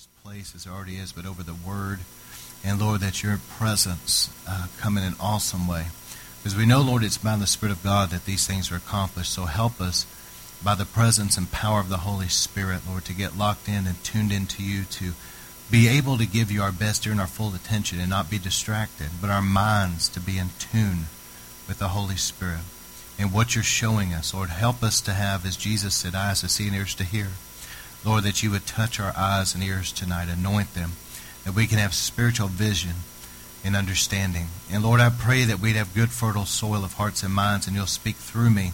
this place as already is, but over the word. And Lord, that your presence uh, come in an awesome way. Because we know, Lord, it's by the Spirit of God that these things are accomplished. So help us by the presence and power of the Holy Spirit, Lord, to get locked in and tuned into you, to be able to give you our best during our full attention and not be distracted, but our minds to be in tune with the Holy Spirit and what you're showing us. Lord, help us to have, as Jesus said, eyes to see and ears to hear. Lord, that you would touch our eyes and ears tonight, anoint them, that we can have spiritual vision and understanding. And Lord, I pray that we'd have good, fertile soil of hearts and minds, and you'll speak through me,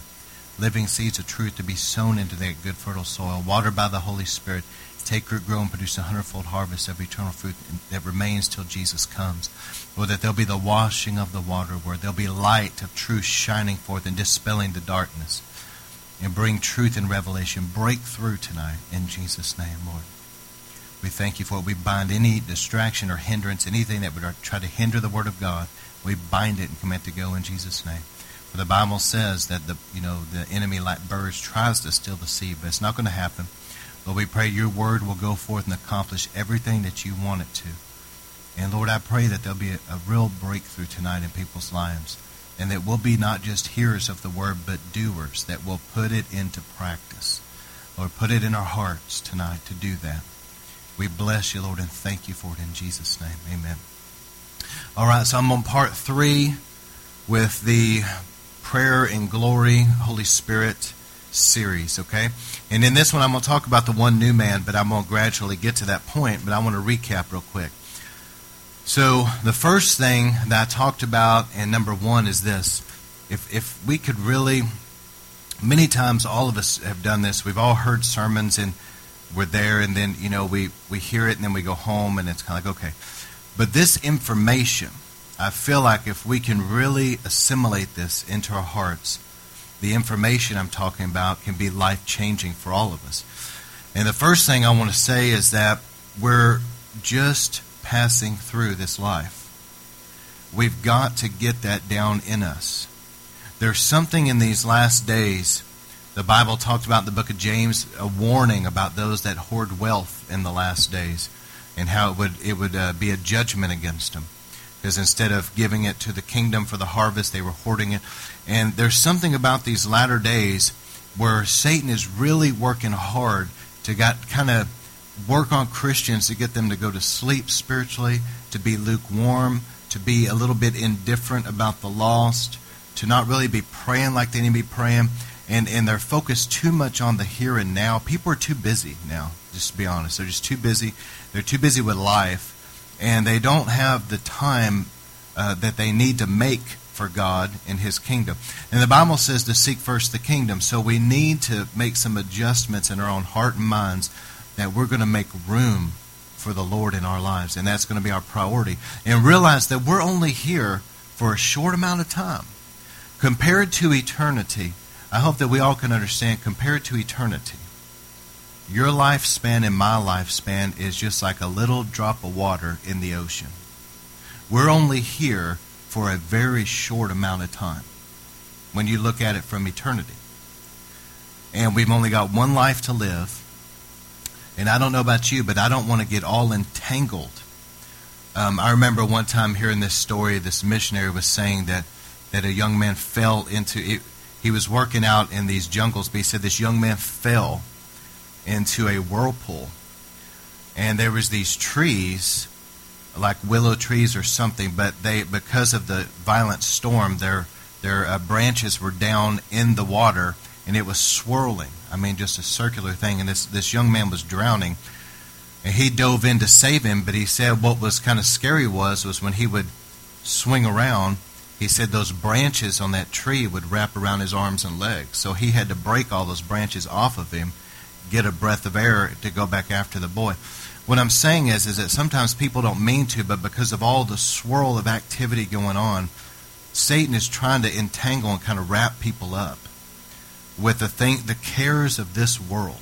living seeds of truth to be sown into that good, fertile soil, watered by the Holy Spirit. Take root, grow, and produce a hundredfold harvest of eternal fruit that remains till Jesus comes. Lord, that there'll be the washing of the water word. There'll be light of truth shining forth and dispelling the darkness and bring truth and revelation. Break through tonight in Jesus' name, Lord. We thank you for it. We bind any distraction or hindrance, anything that would try to hinder the word of God. We bind it and commit to go in Jesus' name. For the Bible says that the you know the enemy like birds tries to steal the seed, but it's not going to happen. Lord, we pray your word will go forth and accomplish everything that you want it to. And Lord, I pray that there'll be a, a real breakthrough tonight in people's lives and that we'll be not just hearers of the word, but doers, that will put it into practice. Lord, put it in our hearts tonight to do that. We bless you, Lord, and thank you for it in Jesus' name. Amen. All right, so I'm on part three with the Prayer and Glory Holy Spirit series, okay? And in this one, I'm going to talk about the one new man, but I'm going to gradually get to that point, but I want to recap real quick. So the first thing that I talked about, and number one, is this: if if we could really, many times all of us have done this. We've all heard sermons and we're there, and then you know we we hear it, and then we go home, and it's kind of like okay. But this information, I feel like if we can really assimilate this into our hearts, the information I'm talking about can be life changing for all of us. And the first thing I want to say is that we're just passing through this life. We've got to get that down in us. There's something in these last days. The Bible talked about the book of James a warning about those that hoard wealth in the last days and how it would it would uh, be a judgment against them because instead of giving it to the kingdom for the harvest they were hoarding it and there's something about these latter days where Satan is really working hard to got kind of work on Christians to get them to go to sleep spiritually, to be lukewarm, to be a little bit indifferent about the lost, to not really be praying like they need to be praying, and, and they're focused too much on the here and now. People are too busy now, just to be honest. They're just too busy. They're too busy with life, and they don't have the time uh, that they need to make for God and His kingdom. And the Bible says to seek first the kingdom, so we need to make some adjustments in our own heart and minds that we're going to make room for the Lord in our lives, and that's going to be our priority. And realize that we're only here for a short amount of time. Compared to eternity, I hope that we all can understand, compared to eternity, your lifespan and my lifespan is just like a little drop of water in the ocean. We're only here for a very short amount of time when you look at it from eternity. And we've only got one life to live and I don't know about you, but I don't want to get all entangled. Um, I remember one time hearing this story. This missionary was saying that that a young man fell into it. He was working out in these jungles, but he said this young man fell into a whirlpool, and there was these trees, like willow trees or something, but they because of the violent storm, their their uh, branches were down in the water, and it was swirling. I mean, just a circular thing. And this, this young man was drowning. And he dove in to save him, but he said what was kind of scary was, was when he would swing around, he said those branches on that tree would wrap around his arms and legs. So he had to break all those branches off of him, get a breath of air to go back after the boy. What I'm saying is, is that sometimes people don't mean to, but because of all the swirl of activity going on, Satan is trying to entangle and kind of wrap people up with the thing, the cares of this world.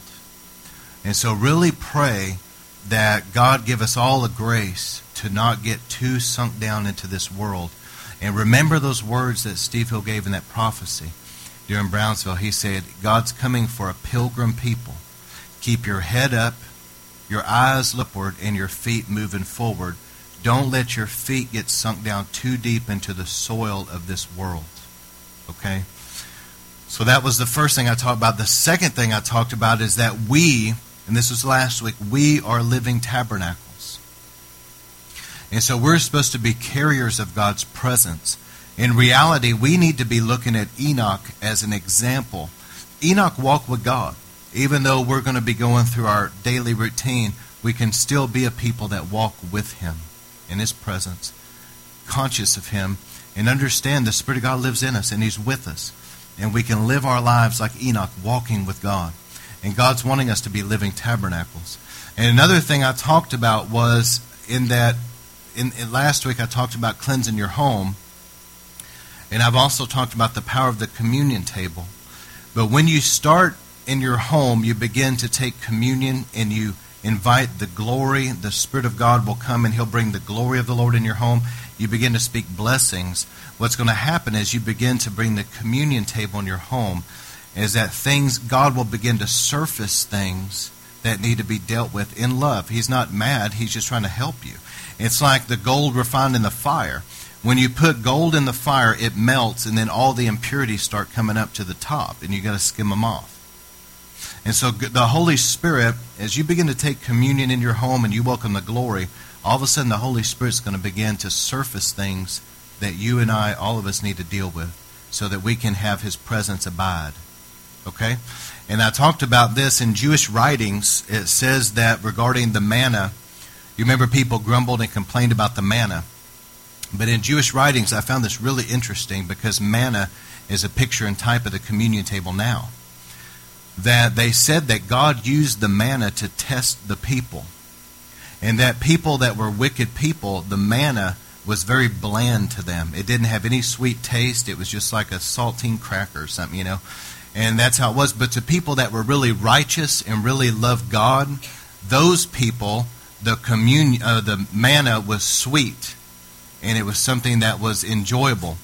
And so really pray that God give us all the grace to not get too sunk down into this world. And remember those words that Steve Hill gave in that prophecy during Brownsville. He said, God's coming for a pilgrim people. Keep your head up, your eyes upward and your feet moving forward. Don't let your feet get sunk down too deep into the soil of this world. Okay? So that was the first thing I talked about. The second thing I talked about is that we, and this was last week, we are living tabernacles. And so we're supposed to be carriers of God's presence. In reality, we need to be looking at Enoch as an example. Enoch walked with God. Even though we're going to be going through our daily routine, we can still be a people that walk with Him in His presence, conscious of Him, and understand the Spirit of God lives in us and He's with us. And we can live our lives like Enoch, walking with God. And God's wanting us to be living tabernacles. And another thing I talked about was in that, in, in last week I talked about cleansing your home. And I've also talked about the power of the communion table. But when you start in your home, you begin to take communion and you invite the glory. The Spirit of God will come and He'll bring the glory of the Lord in your home. You begin to speak blessings. What's going to happen is you begin to bring the communion table in your home, is that things, God will begin to surface things that need to be dealt with in love. He's not mad, He's just trying to help you. It's like the gold refined in the fire. When you put gold in the fire, it melts, and then all the impurities start coming up to the top, and you got to skim them off. And so the Holy Spirit, as you begin to take communion in your home and you welcome the glory, all of a sudden the Holy Spirit's going to begin to surface things that you and I, all of us, need to deal with so that we can have His presence abide. Okay? And I talked about this in Jewish writings. It says that regarding the manna, you remember people grumbled and complained about the manna. But in Jewish writings, I found this really interesting because manna is a picture and type of the communion table now. That they said that God used the manna to test the people. And that people that were wicked people, the manna was very bland to them. It didn't have any sweet taste. It was just like a saltine cracker or something, you know. And that's how it was. But to people that were really righteous and really loved God, those people, the communion, uh, the manna was sweet and it was something that was enjoyable.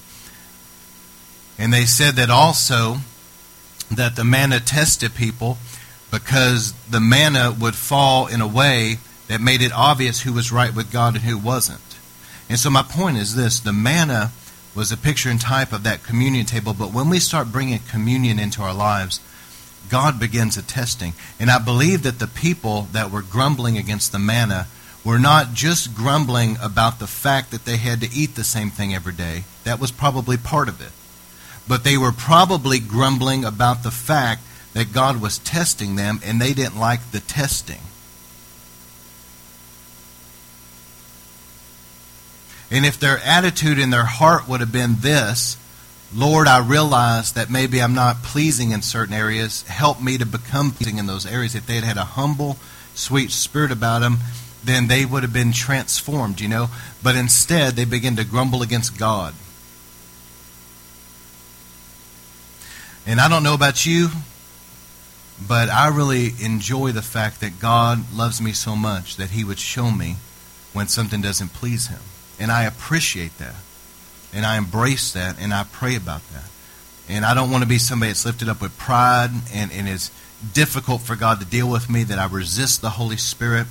And they said that also that the manna tested people because the manna would fall in a way that made it obvious who was right with God and who wasn't. And so my point is this the manna was a picture and type of that communion table, but when we start bringing communion into our lives, God begins a testing. And I believe that the people that were grumbling against the manna were not just grumbling about the fact that they had to eat the same thing every day. That was probably part of it. But they were probably grumbling about the fact that God was testing them and they didn't like the testing. And if their attitude in their heart would have been this, Lord, I realize that maybe I'm not pleasing in certain areas. Help me to become pleasing in those areas. If they had had a humble, sweet spirit about them, then they would have been transformed, you know. But instead, they begin to grumble against God. And I don't know about you, but I really enjoy the fact that God loves me so much that He would show me when something doesn't please Him. And I appreciate that. And I embrace that, and I pray about that. And I don't want to be somebody that's lifted up with pride and, and is difficult for God to deal with me, that I resist the Holy Spirit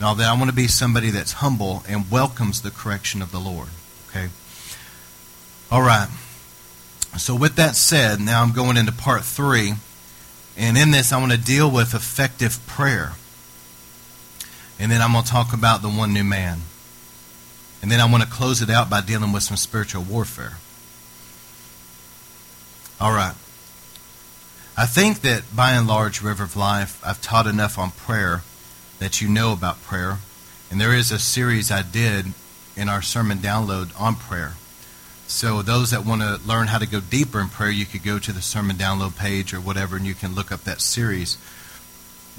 now that I want to be somebody that's humble and welcomes the correction of the Lord. Okay? All right. So with that said, now I'm going into part three. And in this, I want to deal with effective prayer. And then I'm going to talk about the one new man. And then I want to close it out by dealing with some spiritual warfare. All right. I think that by and large, River of Life, I've taught enough on prayer that you know about prayer. And there is a series I did in our sermon download on prayer. So those that want to learn how to go deeper in prayer, you could go to the sermon download page or whatever, and you can look up that series.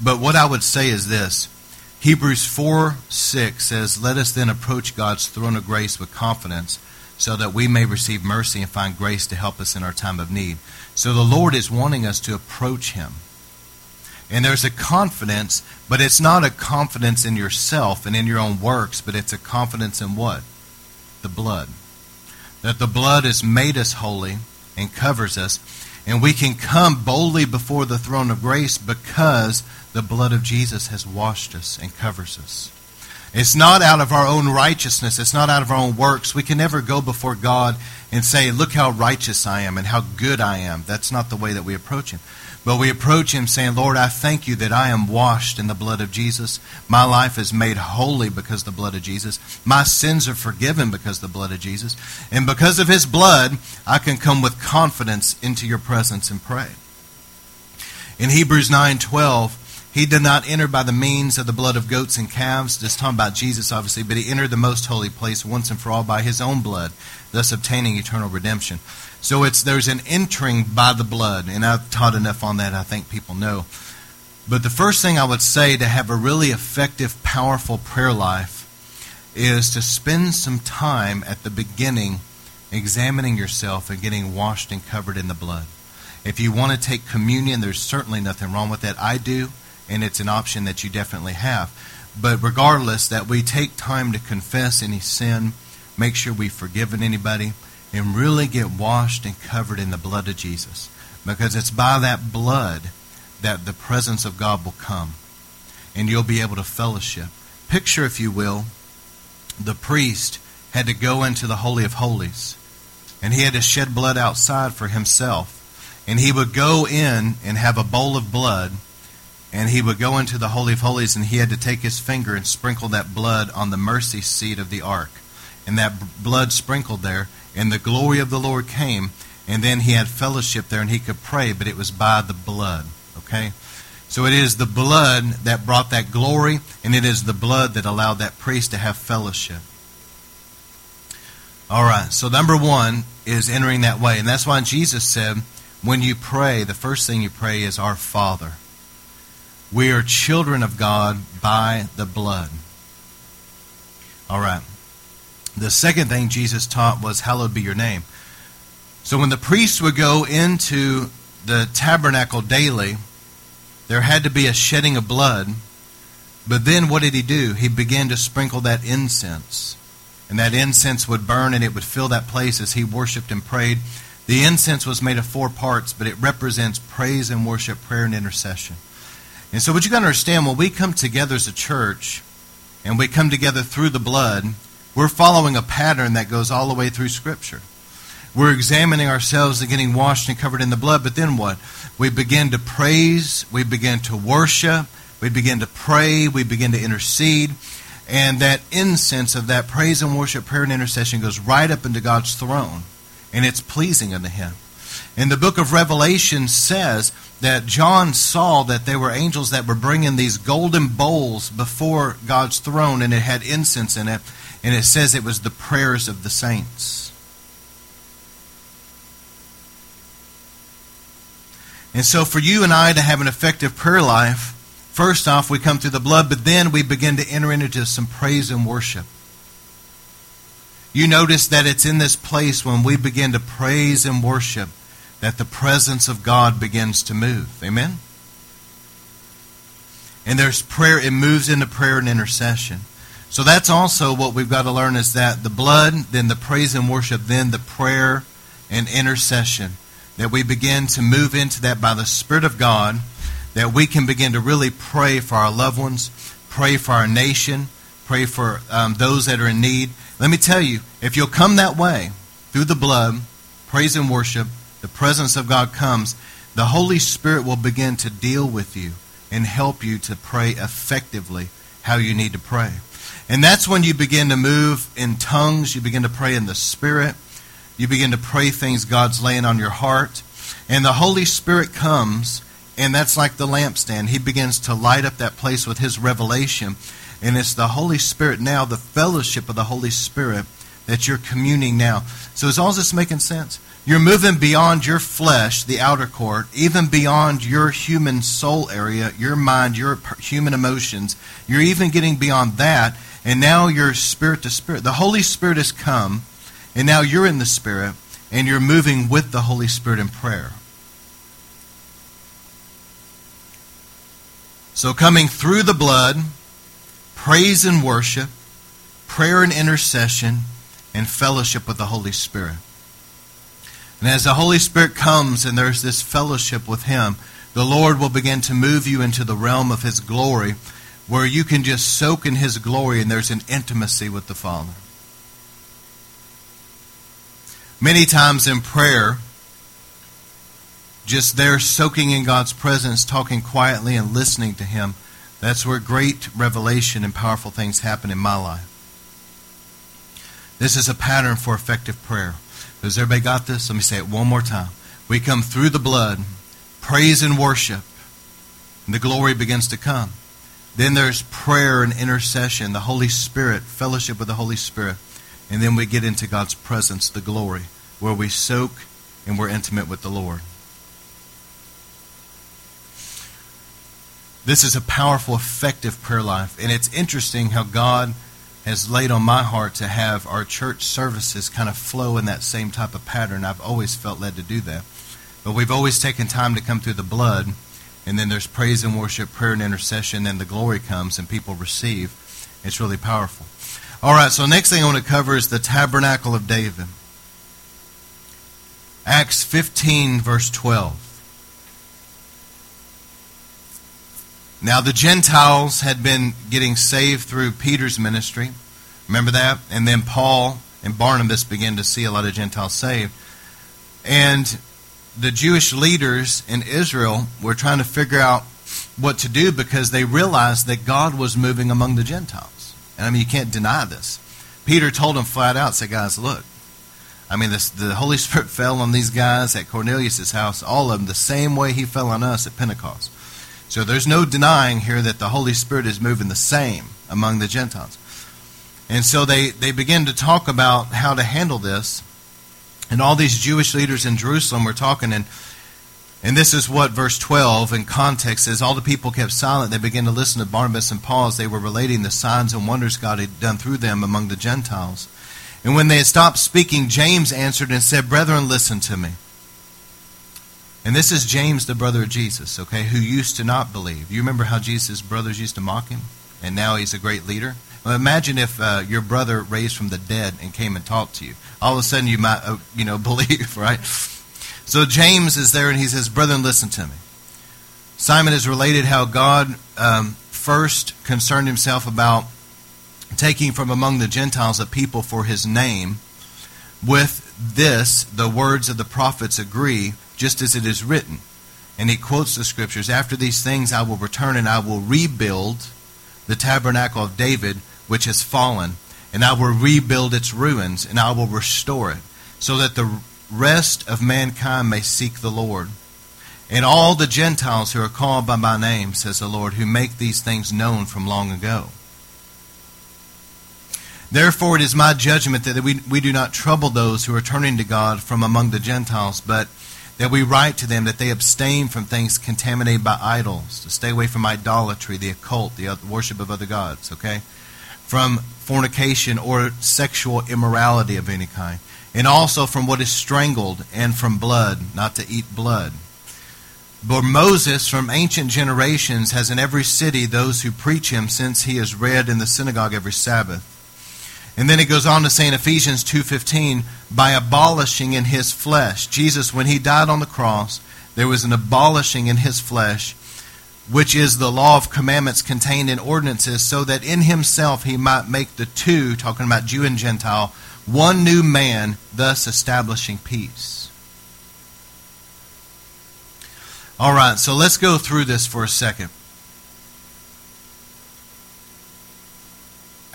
But what I would say is this Hebrews 4 6 says, Let us then approach God's throne of grace with confidence so that we may receive mercy and find grace to help us in our time of need. So the Lord is wanting us to approach Him. And there's a confidence, but it's not a confidence in yourself and in your own works, but it's a confidence in what? The blood. That the blood has made us holy and covers us. And we can come boldly before the throne of grace because the blood of Jesus has washed us and covers us. It's not out of our own righteousness. It's not out of our own works. We can never go before God and say, Look how righteous I am and how good I am. That's not the way that we approach Him. But we approach Him saying, Lord, I thank you that I am washed in the blood of Jesus. My life is made holy because of the blood of Jesus. My sins are forgiven because of the blood of Jesus. And because of His blood, I can come with confidence into your presence and pray. In Hebrews 9 12, he did not enter by the means of the blood of goats and calves. Just talking about Jesus, obviously, but he entered the most holy place once and for all by his own blood, thus obtaining eternal redemption. So it's there's an entering by the blood, and I've taught enough on that. I think people know. But the first thing I would say to have a really effective, powerful prayer life is to spend some time at the beginning examining yourself and getting washed and covered in the blood. If you want to take communion, there's certainly nothing wrong with that. I do and it's an option that you definitely have. But regardless, that we take time to confess any sin, make sure we've forgiven anybody, and really get washed and covered in the blood of Jesus. Because it's by that blood that the presence of God will come. And you'll be able to fellowship. Picture, if you will, the priest had to go into the Holy of Holies. And he had to shed blood outside for himself. And he would go in and have a bowl of blood and he would go into the Holy of Holies and he had to take his finger and sprinkle that blood on the mercy seat of the ark. And that blood sprinkled there, and the glory of the Lord came, and then he had fellowship there and he could pray, but it was by the blood. Okay? So it is the blood that brought that glory, and it is the blood that allowed that priest to have fellowship. All right, so number one is entering that way. And that's why Jesus said, when you pray, the first thing you pray is, Our Father. We are children of God by the blood. All right. The second thing Jesus taught was, Hallowed be your name. So when the priests would go into the tabernacle daily, there had to be a shedding of blood. But then what did he do? He began to sprinkle that incense. And that incense would burn and it would fill that place as he worshiped and prayed. The incense was made of four parts, but it represents praise and worship, prayer and intercession. And so, what you got to understand when we come together as a church and we come together through the blood, we're following a pattern that goes all the way through Scripture. We're examining ourselves and getting washed and covered in the blood, but then what? We begin to praise, we begin to worship, we begin to pray, we begin to intercede, and that incense of that praise and worship, prayer and intercession goes right up into God's throne, and it's pleasing unto Him. And the book of Revelation says that John saw that there were angels that were bringing these golden bowls before God's throne, and it had incense in it, and it says it was the prayers of the saints. And so, for you and I to have an effective prayer life, first off, we come through the blood, but then we begin to enter into some praise and worship. You notice that it's in this place when we begin to praise and worship that the presence of God begins to move. Amen? And there's prayer, it moves into prayer and intercession. So that's also what we've got to learn is that the blood, then the praise and worship, then the prayer and intercession. That we begin to move into that by the Spirit of God, that we can begin to really pray for our loved ones, pray for our nation, pray for um, those that are in need. Let me tell you, if you'll come that way, through the blood, praise and worship, the presence of God comes, the Holy Spirit will begin to deal with you and help you to pray effectively how you need to pray. And that's when you begin to move in tongues, you begin to pray in the Spirit, you begin to pray things God's laying on your heart, and the Holy Spirit comes, and that's like the lampstand. He begins to light up that place with His revelation, and it's the Holy Spirit now, the fellowship of the Holy Spirit that you're communing now. So is all this making sense? You're moving beyond your flesh, the outer court, even beyond your human soul area, your mind, your human emotions. You're even getting beyond that, and now you're spirit to spirit. The Holy Spirit has come, and now you're in the Spirit, and you're moving with the Holy Spirit in prayer. So, coming through the blood, praise and worship, prayer and intercession, and fellowship with the Holy Spirit. And as the Holy Spirit comes and there's this fellowship with Him, the Lord will begin to move you into the realm of His glory where you can just soak in His glory and there's an intimacy with the Father. Many times in prayer, just there soaking in God's presence, talking quietly and listening to Him, that's where great revelation and powerful things happen in my life. This is a pattern for effective prayer. Has everybody got this? Let me say it one more time. We come through the blood, praise and worship, and the glory begins to come. Then there's prayer and intercession, the Holy Spirit, fellowship with the Holy Spirit. And then we get into God's presence, the glory, where we soak and we're intimate with the Lord. This is a powerful, effective prayer life. And it's interesting how God has laid on my heart to have our church services kind of flow in that same type of pattern. I've always felt led to do that. But we've always taken time to come through the blood, and then there's praise and worship, prayer and intercession, and the glory comes and people receive. It's really powerful. All right, so next thing I want to cover is the tabernacle of David. Acts 15, verse 12. Now, the Gentiles had been getting saved through Peter's ministry. Remember that? And then Paul and Barnabas began to see a lot of Gentiles saved. And the Jewish leaders in Israel were trying to figure out what to do because they realized that God was moving among the Gentiles. And I mean, you can't deny this. Peter told them flat out, say, guys, look, I mean, this, the Holy Spirit fell on these guys at Cornelius' house, all of them, the same way he fell on us at Pentecost. So there's no denying here that the Holy Spirit is moving the same among the Gentiles. And so they, they begin to talk about how to handle this. And all these Jewish leaders in Jerusalem were talking, and, and this is what verse 12 in context says. All the people kept silent. They began to listen to Barnabas and Paul as they were relating the signs and wonders God had done through them among the Gentiles. And when they had stopped speaking, James answered and said, Brethren, listen to me. And this is James, the brother of Jesus, okay, who used to not believe. You remember how Jesus' brothers used to mock him? And now he's a great leader? Imagine if uh, your brother raised from the dead and came and talked to you. All of a sudden you might, uh, you know, believe, right? So James is there and he says, Brethren, listen to me. Simon has related how God um, first concerned himself about taking from among the Gentiles a people for his name. With this, the words of the prophets agree just as it is written. And he quotes the scriptures After these things I will return and I will rebuild the tabernacle of David, which has fallen, and I will rebuild its ruins, and I will restore it, so that the rest of mankind may seek the Lord. And all the Gentiles who are called by my name, says the Lord, who make these things known from long ago. Therefore, it is my judgment that we, we do not trouble those who are turning to God from among the Gentiles, but that we write to them that they abstain from things contaminated by idols, to stay away from idolatry, the occult, the worship of other gods, okay? From fornication or sexual immorality of any kind, and also from what is strangled, and from blood, not to eat blood. But Moses, from ancient generations, has in every city those who preach him, since he is read in the synagogue every Sabbath. And then it goes on to say in Ephesians 2:15, by abolishing in his flesh. Jesus when he died on the cross, there was an abolishing in his flesh, which is the law of commandments contained in ordinances, so that in himself he might make the two, talking about Jew and Gentile, one new man, thus establishing peace. All right, so let's go through this for a second.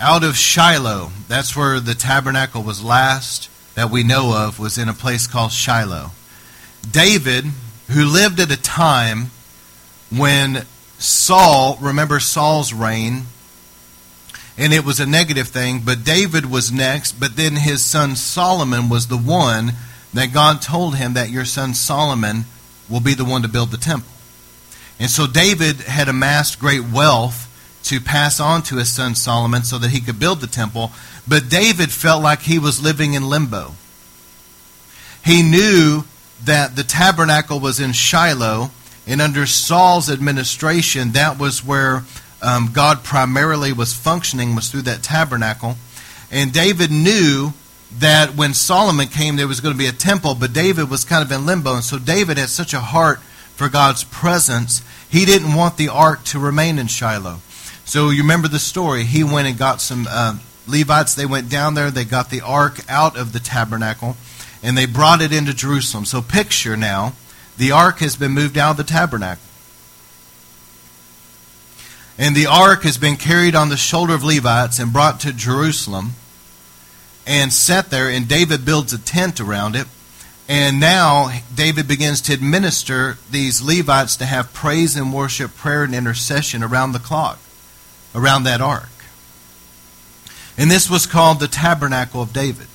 out of Shiloh. That's where the tabernacle was last that we know of, was in a place called Shiloh. David, who lived at a time when Saul, remember Saul's reign, and it was a negative thing, but David was next, but then his son Solomon was the one that God told him that your son Solomon will be the one to build the temple. And so David had amassed great wealth to pass on to his son Solomon so that he could build the temple. But David felt like he was living in limbo. He knew that the tabernacle was in Shiloh, and under Saul's administration, that was where um, God primarily was functioning, was through that tabernacle. And David knew that when Solomon came, there was going to be a temple, but David was kind of in limbo. And so David had such a heart for God's presence, he didn't want the ark to remain in Shiloh. So you remember the story. He went and got some uh, Levites. They went down there, they got the ark out of the tabernacle, and they brought it into Jerusalem. So picture now, the ark has been moved out of the tabernacle. And the ark has been carried on the shoulder of Levites and brought to Jerusalem and set there, and David builds a tent around it. And now David begins to administer these Levites to have praise and worship, prayer and intercession around the clock, around that ark. And this was called the Tabernacle of David.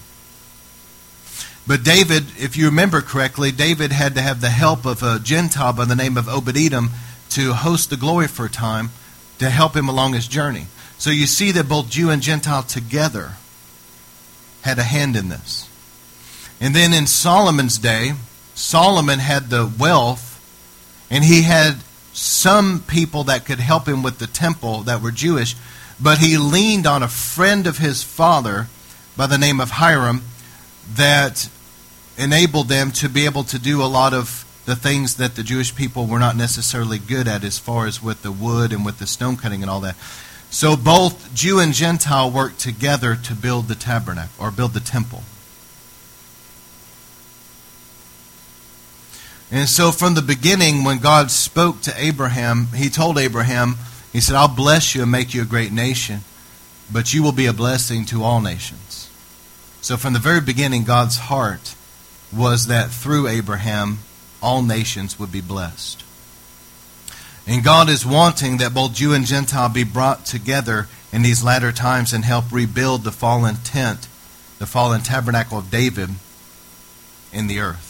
But David, if you remember correctly, David had to have the help of a Gentile by the name of Obed Edom to host the glory for a time to help him along his journey. So you see that both Jew and Gentile together had a hand in this. And then in Solomon's day, Solomon had the wealth, and he had some people that could help him with the temple that were Jewish, but he leaned on a friend of his father by the name of Hiram that enabled them to be able to do a lot of the things that the Jewish people were not necessarily good at as far as with the wood and with the stone cutting and all that. So both Jew and Gentile worked together to build the tabernacle or build the temple. And so from the beginning, when God spoke to Abraham, he told Abraham, he said, I'll bless you and make you a great nation, but you will be a blessing to all nations. So from the very beginning, God's heart was that through Abraham, all nations would be blessed. And God is wanting that both Jew and Gentile be brought together in these latter times and help rebuild the fallen tent, the fallen tabernacle of David in the earth.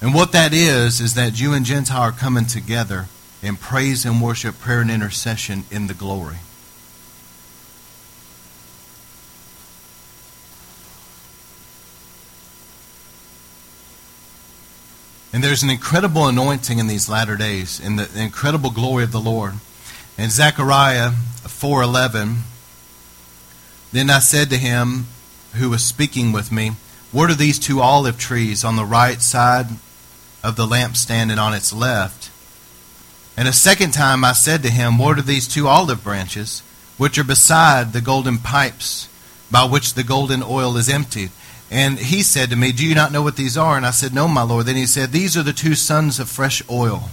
And what that is, is that Jew and Gentile are coming together in praise and worship, prayer and intercession in the glory. And there's an incredible anointing in these latter days, in the incredible glory of the Lord. In Zechariah 4:11, then I said to him who was speaking with me, "What are these two olive trees on the right side of the lampstand and on its left?" And a second time I said to him, What are these two olive branches, which are beside the golden pipes by which the golden oil is emptied? And he said to me, Do you not know what these are? And I said, No, my Lord. Then he said, These are the two sons of fresh oil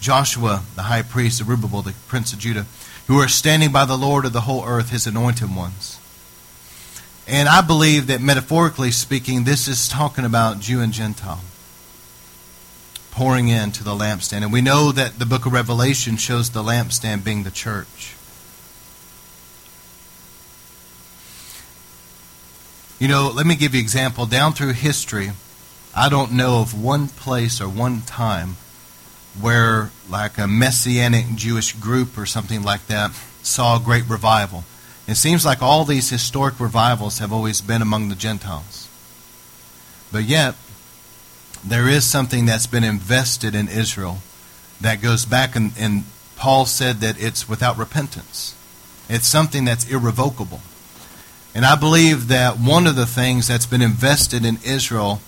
Joshua, the high priest, Zerubbabel, the prince of Judah, who are standing by the Lord of the whole earth, his anointed ones. And I believe that metaphorically speaking, this is talking about Jew and Gentile pouring into the lampstand. And we know that the book of Revelation shows the lampstand being the church. You know, let me give you an example. Down through history, I don't know of one place or one time where, like a messianic Jewish group or something like that, saw a great revival. It seems like all these historic revivals have always been among the Gentiles. But yet, there is something that's been invested in Israel that goes back, and, and Paul said that it's without repentance. It's something that's irrevocable. And I believe that one of the things that's been invested in Israel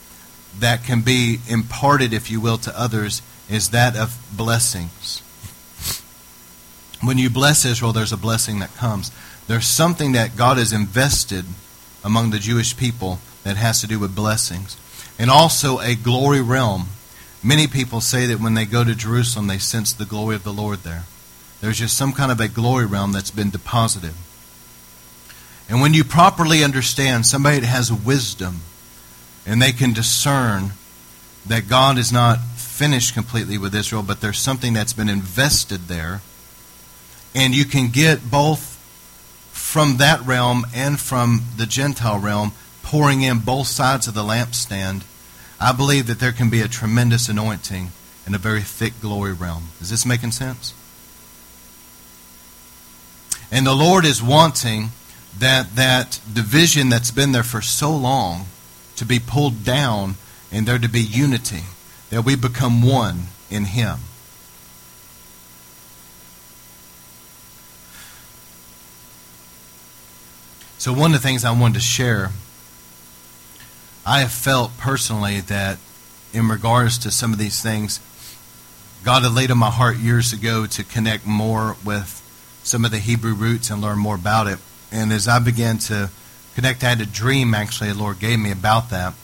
that can be imparted, if you will, to others is that of blessings. When you bless Israel, there's a blessing that comes. There's something that God has invested among the Jewish people that has to do with blessings. And also a glory realm. Many people say that when they go to Jerusalem, they sense the glory of the Lord there. There's just some kind of a glory realm that's been deposited. And when you properly understand somebody that has wisdom and they can discern that God is not finished completely with Israel, but there's something that's been invested there, and you can get both from that realm and from the Gentile realm pouring in both sides of the lampstand, I believe that there can be a tremendous anointing in a very thick glory realm. Is this making sense? And the Lord is wanting that that division that's been there for so long to be pulled down and there to be unity, that we become one in Him. So, one of the things I wanted to share I have felt personally that in regards to some of these things, God had laid on my heart years ago to connect more with some of the Hebrew roots and learn more about it. And as I began to connect, I had a dream actually the Lord gave me about that.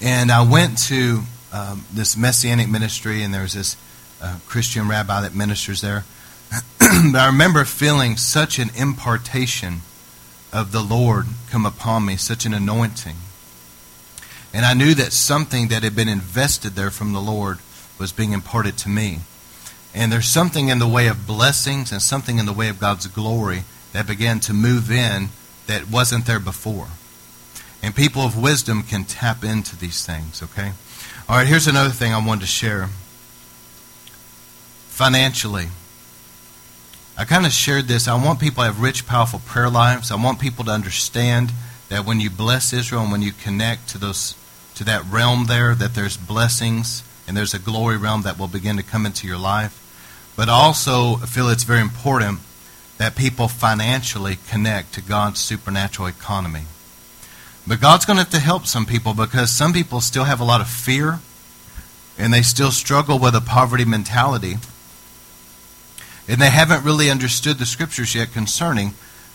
And I went to um, this Messianic ministry, and there was this uh, Christian rabbi that ministers there. but I remember feeling such an impartation of the Lord come upon me, such an anointing. And I knew that something that had been invested there from the Lord was being imparted to me. And there's something in the way of blessings and something in the way of God's glory that began to move in that wasn't there before. And people of wisdom can tap into these things, okay? All right, here's another thing I wanted to share. Financially, I kind of shared this. I want people to have rich, powerful prayer lives. I want people to understand that when you bless Israel and when you connect to those to that realm there, that there's blessings and there's a glory realm that will begin to come into your life. But also I feel it's very important that people financially connect to God's supernatural economy. But God's going to have to help some people because some people still have a lot of fear and they still struggle with a poverty mentality. And they haven't really understood the scriptures yet concerning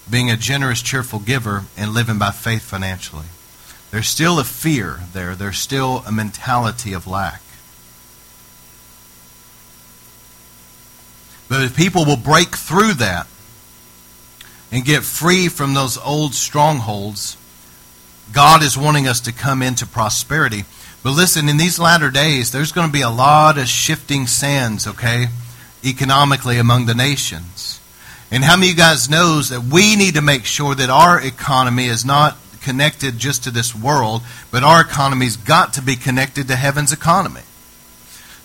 being a generous, cheerful giver and living by faith financially. There's still a fear there, there's still a mentality of lack. But if people will break through that and get free from those old strongholds, God is wanting us to come into prosperity. But listen, in these latter days, there's going to be a lot of shifting sands, okay? economically among the nations. And how many of you guys knows that we need to make sure that our economy is not connected just to this world, but our economy's got to be connected to heaven's economy.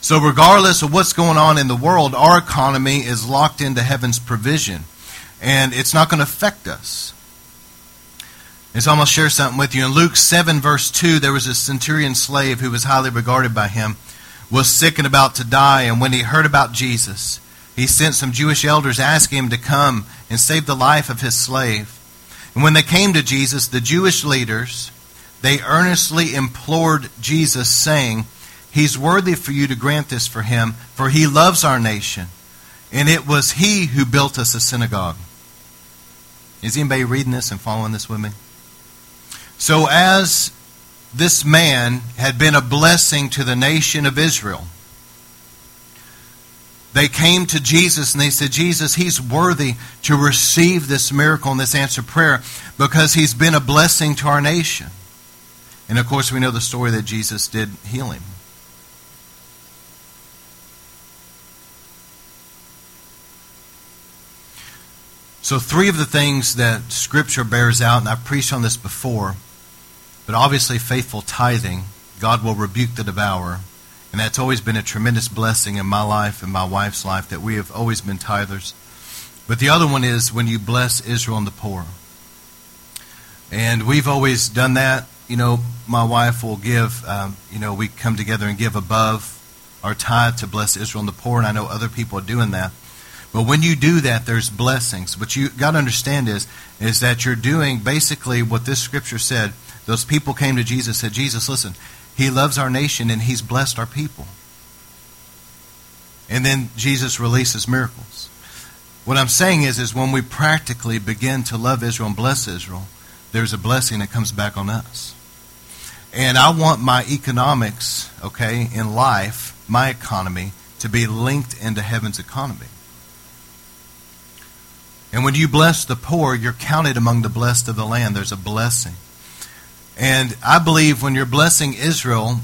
So regardless of what's going on in the world, our economy is locked into heaven's provision. And it's not going to affect us. Going to share something with you. In Luke 7, verse 2, there was a centurion slave who was highly regarded by him was sick and about to die, and when he heard about Jesus, he sent some Jewish elders asking him to come and save the life of his slave. And when they came to Jesus, the Jewish leaders, they earnestly implored Jesus, saying, He's worthy for you to grant this for him, for he loves our nation. And it was he who built us a synagogue. Is anybody reading this and following this with me? So, as this man had been a blessing to the nation of Israel. They came to Jesus and they said, Jesus, he's worthy to receive this miracle and this answer prayer because he's been a blessing to our nation. And of course, we know the story that Jesus did heal him. So, three of the things that Scripture bears out, and I've preached on this before, but obviously, faithful tithing, God will rebuke the devourer. And that's always been a tremendous blessing in my life and my wife's life that we have always been tithers. But the other one is when you bless Israel and the poor. And we've always done that. You know, my wife will give, um, you know, we come together and give above our tithe to bless Israel and the poor, and I know other people are doing that. But when you do that, there's blessings. What you got to understand is, is that you're doing basically what this scripture said those people came to Jesus said, Jesus, listen, he loves our nation and he's blessed our people. And then Jesus releases miracles. What I'm saying is, is when we practically begin to love Israel and bless Israel, there's a blessing that comes back on us. And I want my economics, okay, in life, my economy, to be linked into heaven's economy. And when you bless the poor, you're counted among the blessed of the land. There's a blessing. And I believe when you're blessing Israel,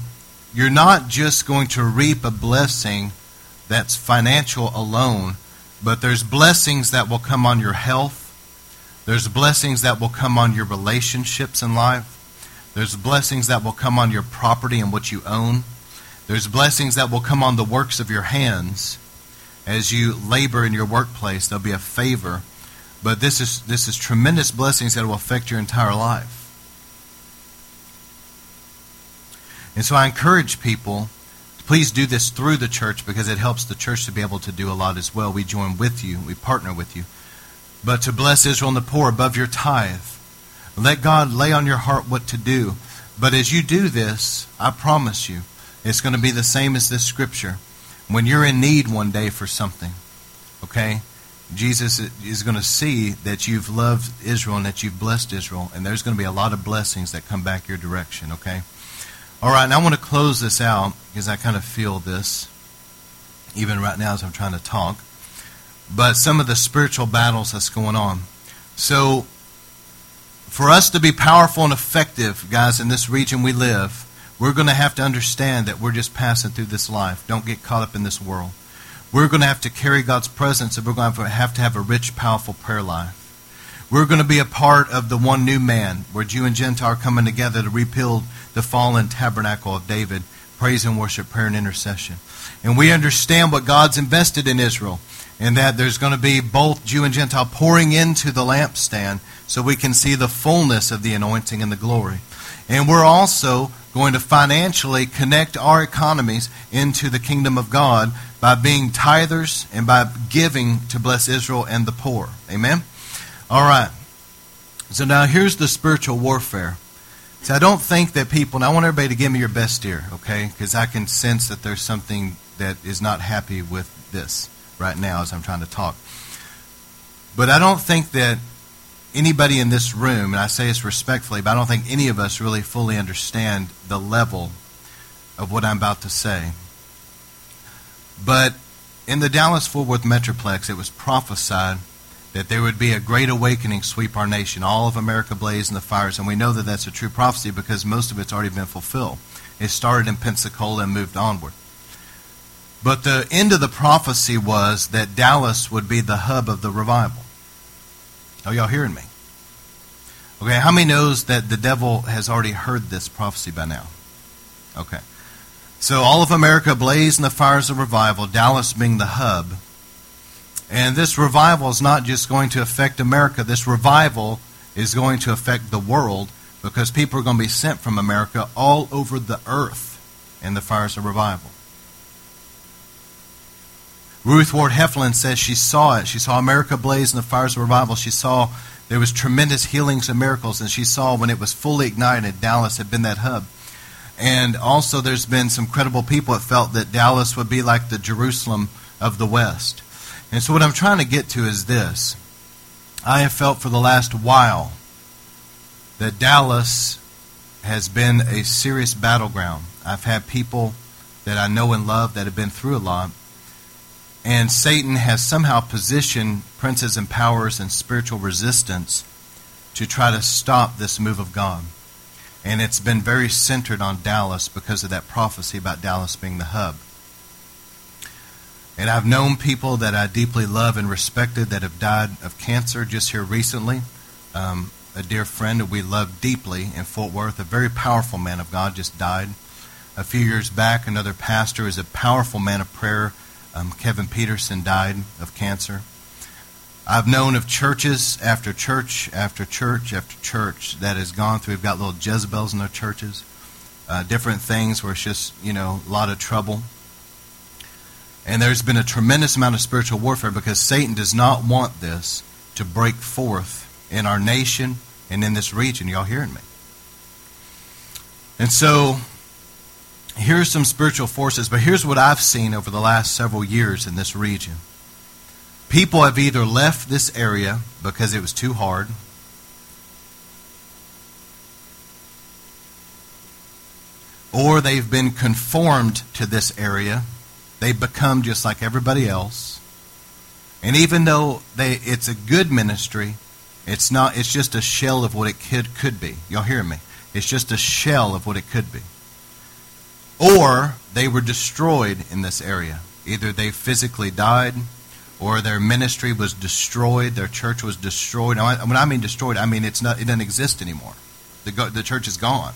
you're not just going to reap a blessing that's financial alone, but there's blessings that will come on your health. There's blessings that will come on your relationships in life. There's blessings that will come on your property and what you own. There's blessings that will come on the works of your hands. As you labor in your workplace, there'll be a favor. But this is this is tremendous blessings that will affect your entire life. And so I encourage people to please do this through the church because it helps the church to be able to do a lot as well. We join with you, we partner with you. But to bless Israel and the poor above your tithe. Let God lay on your heart what to do. But as you do this, I promise you, it's going to be the same as this scripture. When you're in need one day for something, okay, Jesus is going to see that you've loved Israel and that you've blessed Israel, and there's going to be a lot of blessings that come back your direction, okay? All right, and I want to close this out because I kind of feel this, even right now as I'm trying to talk. But some of the spiritual battles that's going on. So, for us to be powerful and effective, guys, in this region we live, we're going to have to understand that we're just passing through this life. Don't get caught up in this world. We're going to have to carry God's presence and we're going to have to have a rich, powerful prayer life. We're going to be a part of the one new man where Jew and Gentile are coming together to rebuild the fallen tabernacle of David, praise and worship, prayer and intercession. And we understand what God's invested in Israel and that there's going to be both Jew and Gentile pouring into the lampstand so we can see the fullness of the anointing and the glory. And we're also going to financially connect our economies into the kingdom of God by being tithers and by giving to bless Israel and the poor. Amen? All right. So now here's the spiritual warfare. So I don't think that people, and I want everybody to give me your best ear, okay? Because I can sense that there's something that is not happy with this right now as I'm trying to talk. But I don't think that anybody in this room, and I say this respectfully, but I don't think any of us really fully understand the level of what I'm about to say. But in the Dallas Fort Worth Metroplex, it was prophesied that there would be a great awakening sweep our nation, all of America blaze in the fires. And we know that that's a true prophecy because most of it's already been fulfilled. It started in Pensacola and moved onward. But the end of the prophecy was that Dallas would be the hub of the revival. Are y'all hearing me? Okay, how many knows that the devil has already heard this prophecy by now? Okay. So all of America blazed in the fires of revival, Dallas being the hub. And this revival is not just going to affect America, this revival is going to affect the world because people are going to be sent from America all over the earth in the fires of revival. Ruth Ward Heflin says she saw it. She saw America blaze in the fires of revival. She saw there was tremendous healings and miracles, and she saw when it was fully ignited, Dallas had been that hub. And also, there's been some credible people that felt that Dallas would be like the Jerusalem of the West. And so, what I'm trying to get to is this I have felt for the last while that Dallas has been a serious battleground. I've had people that I know and love that have been through a lot and Satan has somehow positioned princes and powers and spiritual resistance to try to stop this move of God. And it's been very centered on Dallas because of that prophecy about Dallas being the hub. And I've known people that I deeply love and respected that have died of cancer just here recently. Um, a dear friend that we love deeply in Fort Worth, a very powerful man of God, just died. A few years back, another pastor is a powerful man of prayer um, Kevin Peterson died of cancer. I've known of churches after church after church after church that has gone through. We've got little Jezebels in their churches, uh, different things where it's just, you know, a lot of trouble. And there's been a tremendous amount of spiritual warfare because Satan does not want this to break forth in our nation and in this region. Y'all hearing me? And so here's some spiritual forces, but here's what I've seen over the last several years in this region. People have either left this area because it was too hard, or they've been conformed to this area. They've become just like everybody else. And even though they, it's a good ministry, it's not. It's just a shell of what it could could be. Y'all hear me? It's just a shell of what it could be or they were destroyed in this area. Either they physically died, or their ministry was destroyed, their church was destroyed. When I mean destroyed, I mean it's not, it doesn't exist anymore. The, the church is gone.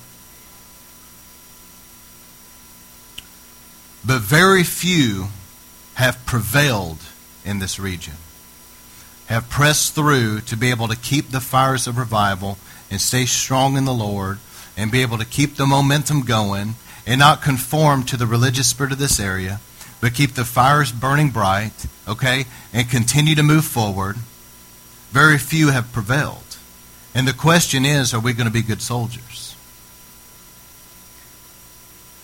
But very few have prevailed in this region, have pressed through to be able to keep the fires of revival and stay strong in the Lord and be able to keep the momentum going and not conform to the religious spirit of this area, but keep the fires burning bright, okay, and continue to move forward, very few have prevailed. And the question is are we going to be good soldiers?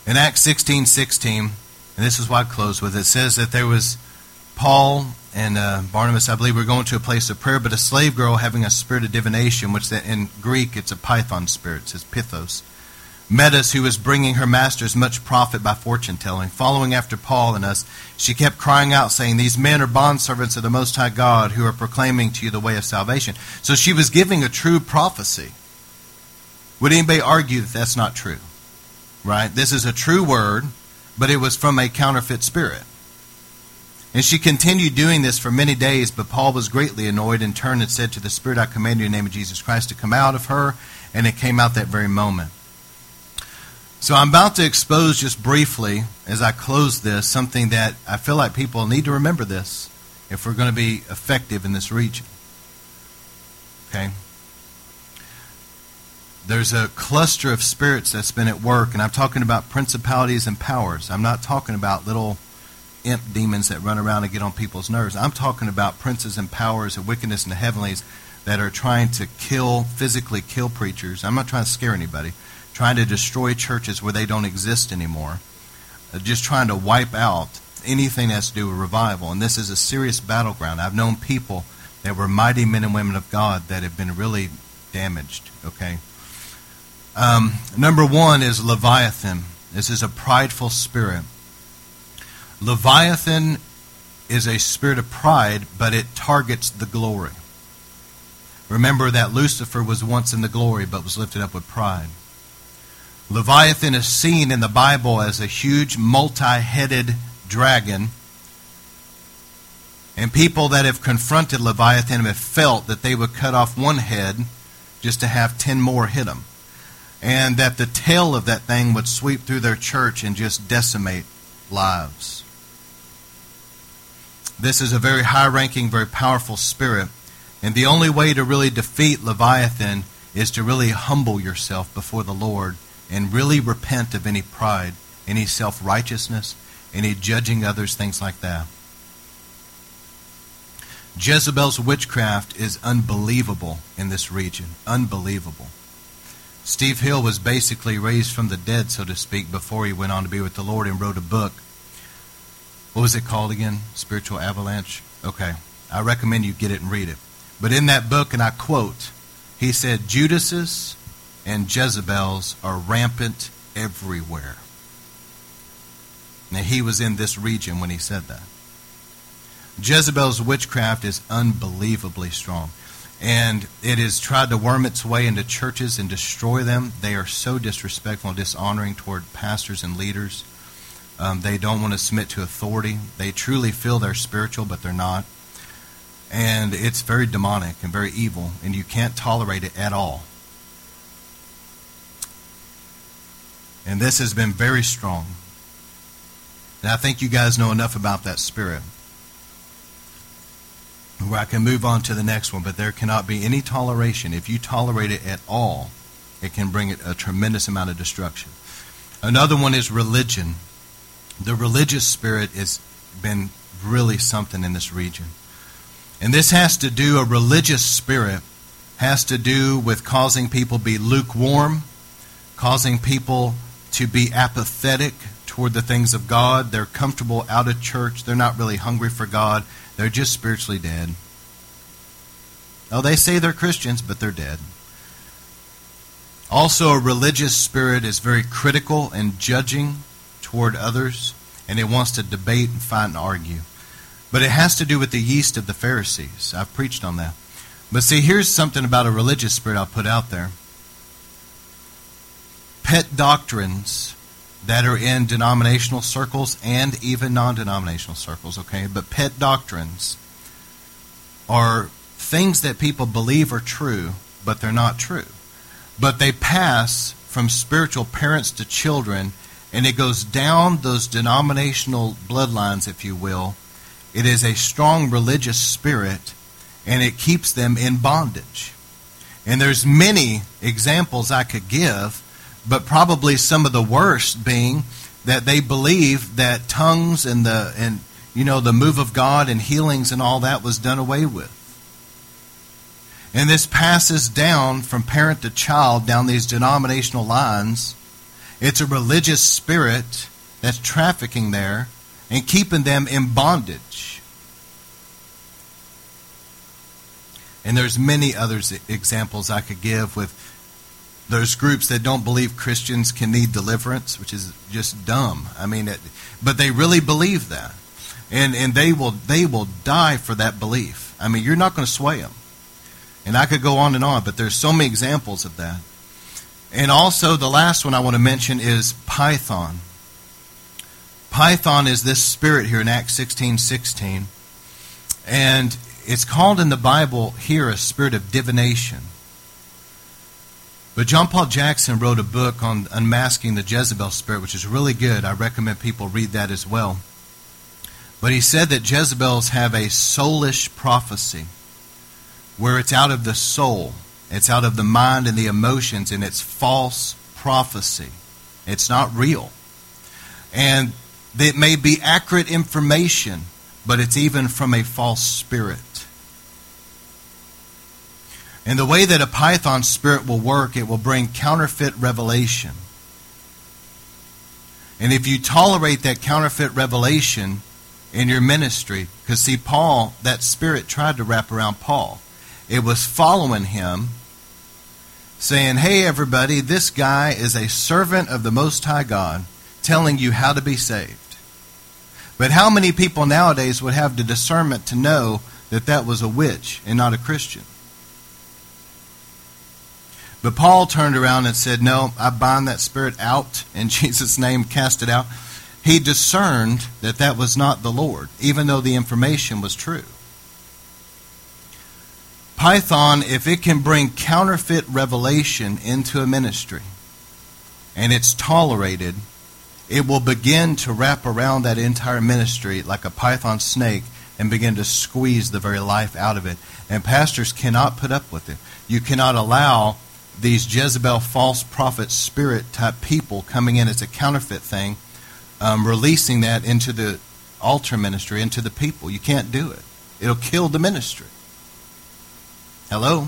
In Acts 16 16, and this is why I close with it, says that there was Paul and uh, Barnabas, I believe, were going to a place of prayer, but a slave girl having a spirit of divination, which in Greek it's a python spirit, it says pithos, met us who was bringing her masters much profit by fortune telling. Following after Paul and us, she kept crying out, saying, These men are bondservants of the Most High God who are proclaiming to you the way of salvation. So she was giving a true prophecy. Would anybody argue that that's not true? Right? This is a true word, but it was from a counterfeit spirit. And she continued doing this for many days, but Paul was greatly annoyed and turned and said to the Spirit, I command you in the name of Jesus Christ to come out of her. And it came out that very moment. So I'm about to expose just briefly, as I close this, something that I feel like people need to remember this if we're going to be effective in this region. Okay? There's a cluster of spirits that's been at work, and I'm talking about principalities and powers. I'm not talking about little imp demons that run around and get on people's nerves. I'm talking about princes and powers and wickedness in the heavenlies that are trying to kill, physically kill preachers. I'm not trying to scare anybody trying to destroy churches where they don't exist anymore, uh, just trying to wipe out anything that has to do with revival. And this is a serious battleground. I've known people that were mighty men and women of God that have been really damaged. Okay. Um, number one is Leviathan. This is a prideful spirit. Leviathan is a spirit of pride, but it targets the glory. Remember that Lucifer was once in the glory, but was lifted up with pride. Leviathan is seen in the Bible as a huge multi headed dragon. And people that have confronted Leviathan have felt that they would cut off one head just to have ten more hit them. And that the tail of that thing would sweep through their church and just decimate lives. This is a very high ranking, very powerful spirit. And the only way to really defeat Leviathan is to really humble yourself before the Lord and really repent of any pride, any self righteousness, any judging others, things like that. Jezebel's witchcraft is unbelievable in this region. Unbelievable. Steve Hill was basically raised from the dead, so to speak, before he went on to be with the Lord and wrote a book. What was it called again? Spiritual Avalanche? Okay. I recommend you get it and read it. But in that book, and I quote, he said, Judas's and Jezebels are rampant everywhere. Now, he was in this region when he said that. Jezebel's witchcraft is unbelievably strong. And it has tried to worm its way into churches and destroy them. They are so disrespectful and dishonoring toward pastors and leaders. Um, they don't want to submit to authority. They truly feel they're spiritual, but they're not. And it's very demonic and very evil, and you can't tolerate it at all. And this has been very strong. And I think you guys know enough about that spirit where I can move on to the next one, but there cannot be any toleration. If you tolerate it at all, it can bring a tremendous amount of destruction. Another one is religion. The religious spirit has been really something in this region. And this has to do, a religious spirit has to do with causing people to be lukewarm, causing people to be apathetic toward the things of God. They're comfortable out of church. They're not really hungry for God. They're just spiritually dead. Oh, they say they're Christians, but they're dead. Also, a religious spirit is very critical and judging toward others, and it wants to debate and fight and argue. But it has to do with the yeast of the Pharisees. I've preached on that. But see, here's something about a religious spirit I'll put out there pet doctrines that are in denominational circles and even non denominational circles, okay? But pet doctrines are things that people believe are true, but they're not true. But they pass from spiritual parents to children, and it goes down those denominational bloodlines, if you will. It is a strong religious spirit, and it keeps them in bondage. And there's many examples I could give but probably some of the worst being that they believe that tongues and the and you know the move of God and healings and all that was done away with. And this passes down from parent to child down these denominational lines. It's a religious spirit that's trafficking there and keeping them in bondage. And there's many other examples I could give with those groups that don't believe Christians can need deliverance, which is just dumb. I mean, it, but they really believe that, and and they will they will die for that belief. I mean, you're not going to sway them. And I could go on and on, but there's so many examples of that. And also, the last one I want to mention is Python. Python is this spirit here in Acts 16 16. And it's called in the Bible here a spirit of divination. But John Paul Jackson wrote a book on unmasking the Jezebel spirit, which is really good. I recommend people read that as well. But he said that Jezebels have a soulish prophecy, where it's out of the soul, it's out of the mind and the emotions, and it's false prophecy. It's not real. And it may be accurate information, but it's even from a false spirit. And the way that a python spirit will work, it will bring counterfeit revelation. And if you tolerate that counterfeit revelation in your ministry, because see, Paul, that spirit tried to wrap around Paul. It was following him, saying, Hey, everybody, this guy is a servant of the Most High God, telling you how to be saved. But how many people nowadays would have the discernment to know that that was a witch and not a Christian? But Paul turned around and said, No, I bind that spirit out in Jesus' name, cast it out. He discerned that that was not the Lord, even though the information was true. Python, if it can bring counterfeit revelation into a ministry and it's tolerated, it will begin to wrap around that entire ministry like a python snake and begin to squeeze the very life out of it. And pastors cannot put up with it. You cannot allow these Jezebel false prophet spirit type people coming in as a counterfeit thing, um, releasing that into the altar ministry, into the people. You can't do it. It'll kill the ministry. Hello?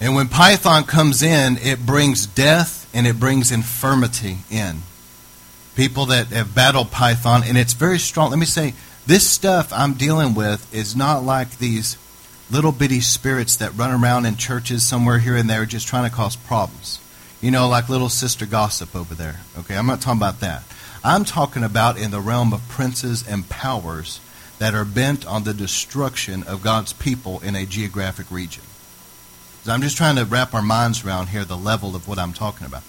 And when Python comes in, it brings death and it brings infirmity in. People that have battled Python, and it's very strong. Let me say, this stuff I'm dealing with is not like these little bitty spirits that run around in churches somewhere here and there just trying to cause problems. You know, like little sister gossip over there. Okay, I'm not talking about that. I'm talking about in the realm of princes and powers that are bent on the destruction of God's people in a geographic region. So I'm just trying to wrap our minds around here the level of what I'm talking about.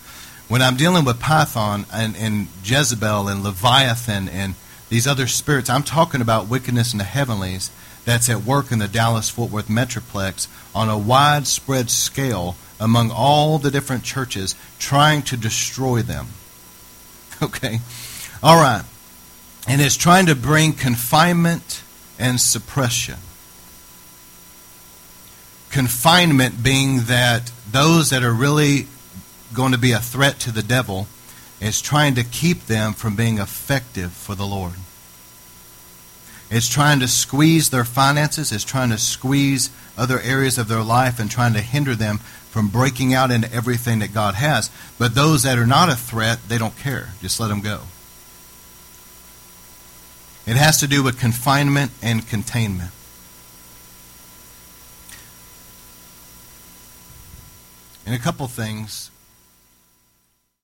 When I'm dealing with Python and, and Jezebel and Leviathan and these other spirits, I'm talking about wickedness in the heavenlies that's at work in the Dallas Fort Worth Metroplex on a widespread scale among all the different churches trying to destroy them. Okay? All right. And it's trying to bring confinement and suppression. Confinement being that those that are really going to be a threat to the devil is trying to keep them from being effective for the Lord. It's trying to squeeze their finances, it's trying to squeeze other areas of their life and trying to hinder them from breaking out into everything that God has. But those that are not a threat, they don't care. Just let them go. It has to do with confinement and containment. And a couple things